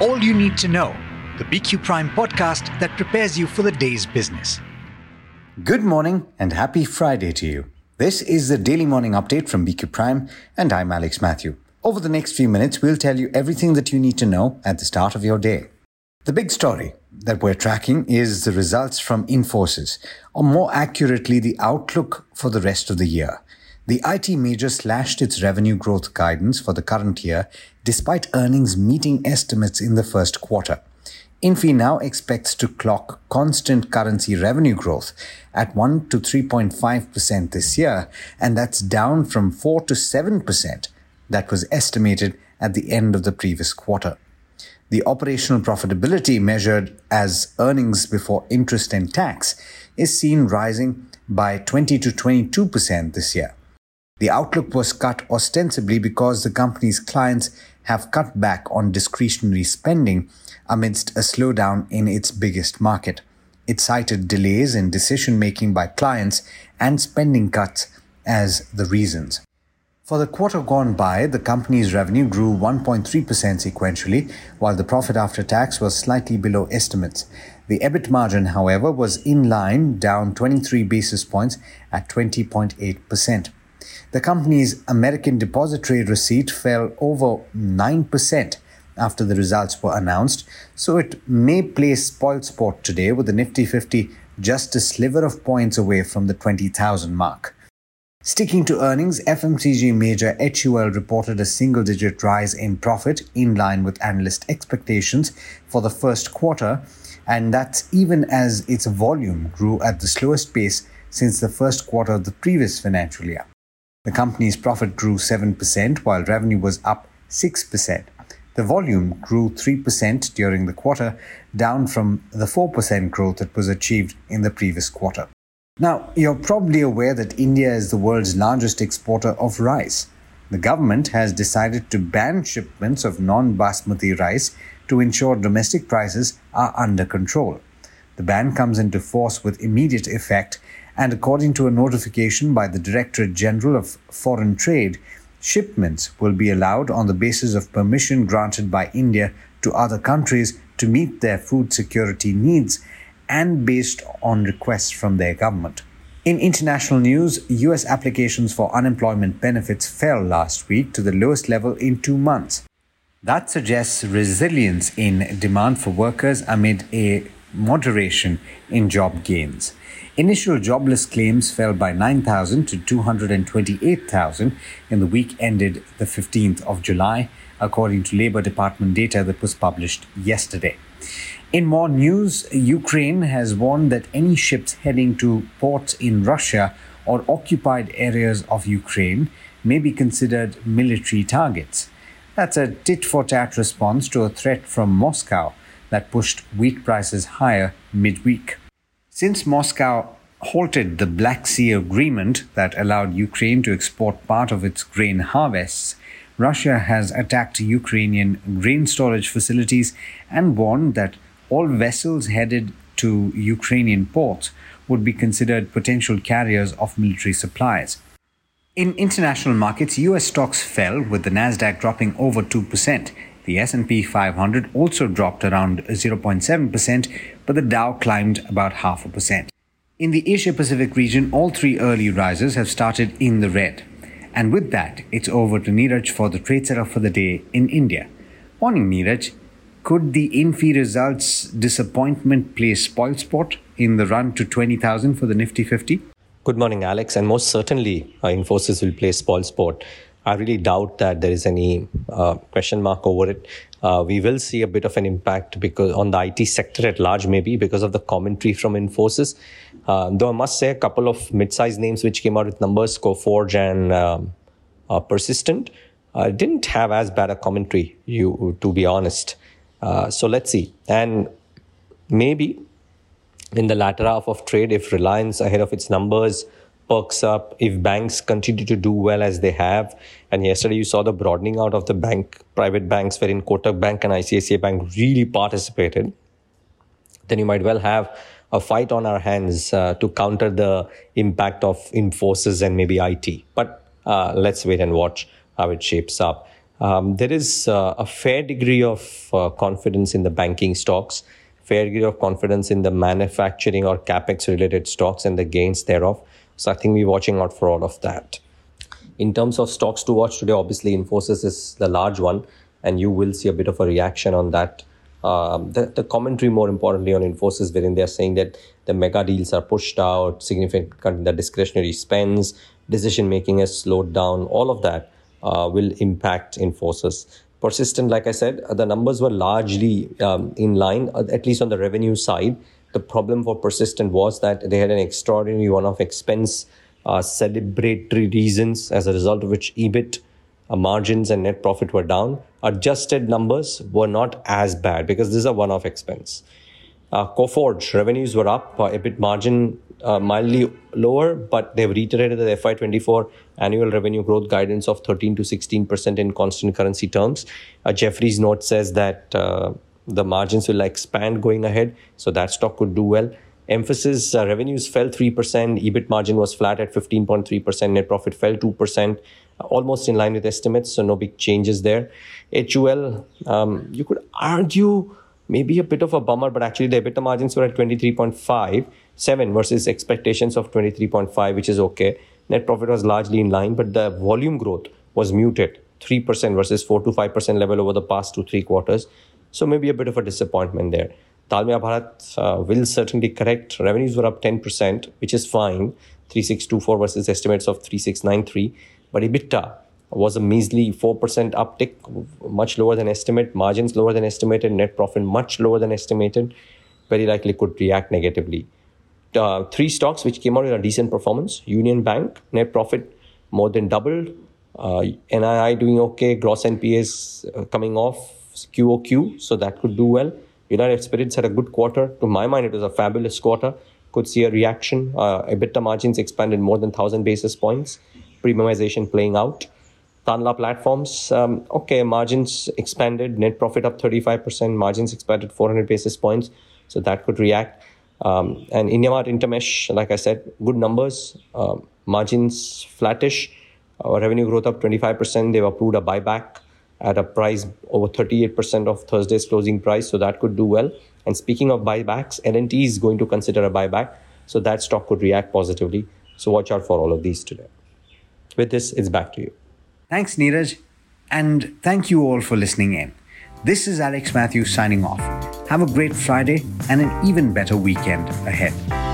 All You Need to Know, the BQ Prime podcast that prepares you for the day's business. Good morning and happy Friday to you. This is the daily morning update from BQ Prime, and I'm Alex Mathew. Over the next few minutes, we'll tell you everything that you need to know at the start of your day. The big story that we're tracking is the results from Infosys, or more accurately, the outlook for the rest of the year. The IT major slashed its revenue growth guidance for the current year despite earnings meeting estimates in the first quarter. Infi now expects to clock constant currency revenue growth at 1 to 3.5% this year, and that's down from 4 to 7% that was estimated at the end of the previous quarter. The operational profitability measured as earnings before interest and tax is seen rising by 20 to 22% this year. The outlook was cut ostensibly because the company's clients have cut back on discretionary spending amidst a slowdown in its biggest market. It cited delays in decision making by clients and spending cuts as the reasons. For the quarter gone by, the company's revenue grew 1.3% sequentially, while the profit after tax was slightly below estimates. The EBIT margin, however, was in line, down 23 basis points at 20.8%. The company's American depository receipt fell over 9% after the results were announced, so it may play spoilsport today with the Nifty 50 just a sliver of points away from the 20,000 mark. Sticking to earnings, FMCG major HUL reported a single digit rise in profit in line with analyst expectations for the first quarter, and that's even as its volume grew at the slowest pace since the first quarter of the previous financial year. The company's profit grew 7% while revenue was up 6%. The volume grew 3% during the quarter, down from the 4% growth that was achieved in the previous quarter. Now, you're probably aware that India is the world's largest exporter of rice. The government has decided to ban shipments of non basmati rice to ensure domestic prices are under control. The ban comes into force with immediate effect, and according to a notification by the Directorate General of Foreign Trade, shipments will be allowed on the basis of permission granted by India to other countries to meet their food security needs and based on requests from their government. In international news, US applications for unemployment benefits fell last week to the lowest level in two months. That suggests resilience in demand for workers amid a moderation in job gains. Initial jobless claims fell by 9,000 to 228,000 in the week ended the 15th of July, according to Labour Department data that was published yesterday. In more news, Ukraine has warned that any ships heading to ports in Russia or occupied areas of Ukraine may be considered military targets. That's a tit for tat response to a threat from Moscow that pushed wheat prices higher midweek. Since Moscow halted the Black Sea Agreement that allowed Ukraine to export part of its grain harvests, Russia has attacked Ukrainian grain storage facilities and warned that all vessels headed to Ukrainian ports would be considered potential carriers of military supplies. In international markets, US stocks fell with the Nasdaq dropping over 2%. The S&P 500 also dropped around 0.7%, but the Dow climbed about half a percent. In the Asia Pacific region, all three early risers have started in the red. And with that, it's over to Niraj for the trade setup for the day in India. Morning, Niraj. Could the Infi results disappointment play spoilsport in the run to 20,000 for the Nifty 50? Good morning, Alex. And most certainly, uh, Infosys will play spoilsport. I really doubt that there is any uh, question mark over it. Uh, we will see a bit of an impact because on the IT sector at large, maybe because of the commentary from Infosys. Uh, though I must say, a couple of mid-sized names which came out with numbers, Coforge and um, uh, Persistent, uh, didn't have as bad a commentary. You, to be honest. Uh, so let's see. And maybe in the latter half of trade, if Reliance ahead of its numbers perks up, if banks continue to do well as they have, and yesterday you saw the broadening out of the bank, private banks, wherein Kotak Bank and ICICI Bank really participated, then you might well have a fight on our hands uh, to counter the impact of Infosys and maybe IT. But uh, let's wait and watch how it shapes up. Um, there is uh, a fair degree of uh, confidence in the banking stocks, fair degree of confidence in the manufacturing or capex related stocks and the gains thereof. So I think we're watching out for all of that. In terms of stocks to watch today, obviously Infosys is the large one, and you will see a bit of a reaction on that. Um, the, the commentary, more importantly, on Infosys, wherein they're saying that the mega deals are pushed out, significant the discretionary spends, decision making has slowed down, all of that uh, will impact Infosys. Persistent, like I said, the numbers were largely um, in line, at least on the revenue side. The problem for Persistent was that they had an extraordinary one off expense uh, celebratory reasons, as a result of which EBIT uh, margins and net profit were down. Adjusted numbers were not as bad because this is a one off expense. Uh, Coforge revenues were up, uh, EBIT margin uh, mildly lower, but they've reiterated the FY24 annual revenue growth guidance of 13 to 16% in constant currency terms. Uh, Jefferies note says that uh, the margins will expand going ahead, so that stock could do well. Mphasis uh, revenues fell 3%, EBIT margin was flat at 15.3%, net profit fell 2%, almost in line with estimates, so no big changes there. HUL, um, you could argue maybe a bit of a bummer, but actually the EBITDA margins were at 23.5, 7 versus expectations of 23.5, which is okay. Net profit was largely in line, but the volume growth was muted, 3% versus 4 to 5% level over the past two, three quarters. So maybe a bit of a disappointment there. Dalmia Bharat uh, will certainly correct. Revenues were up 10%, which is fine. 3624 versus estimates of 3693. But EBITDA was a measly 4% uptick, much lower than estimate, margins lower than estimated, net profit much lower than estimated, very likely could react negatively. Uh, three stocks which came out with a decent performance Union Bank, net profit more than doubled, uh, NII doing okay, gross NPAs uh, coming off QOQ, so that could do well. United Spirits had a good quarter. To my mind, it was a fabulous quarter. Could see a reaction. Uh, EBITDA margins expanded more than 1,000 basis points. Premiumization playing out. Tanla platforms, um, okay, margins expanded, net profit up 35%, margins expanded 400 basis points. So that could react. Um, and IndiaMart Intermesh, like I said, good numbers, uh, margins flattish, uh, revenue growth up 25%. They've approved a buyback at a price over 38% of Thursday's closing price. So that could do well. And speaking of buybacks, L&T is going to consider a buyback. So that stock could react positively. So watch out for all of these today. With this, it's back to you. Thanks, Niraj. And thank you all for listening in. This is Alex Mathews signing off. Have a great Friday and an even better weekend ahead.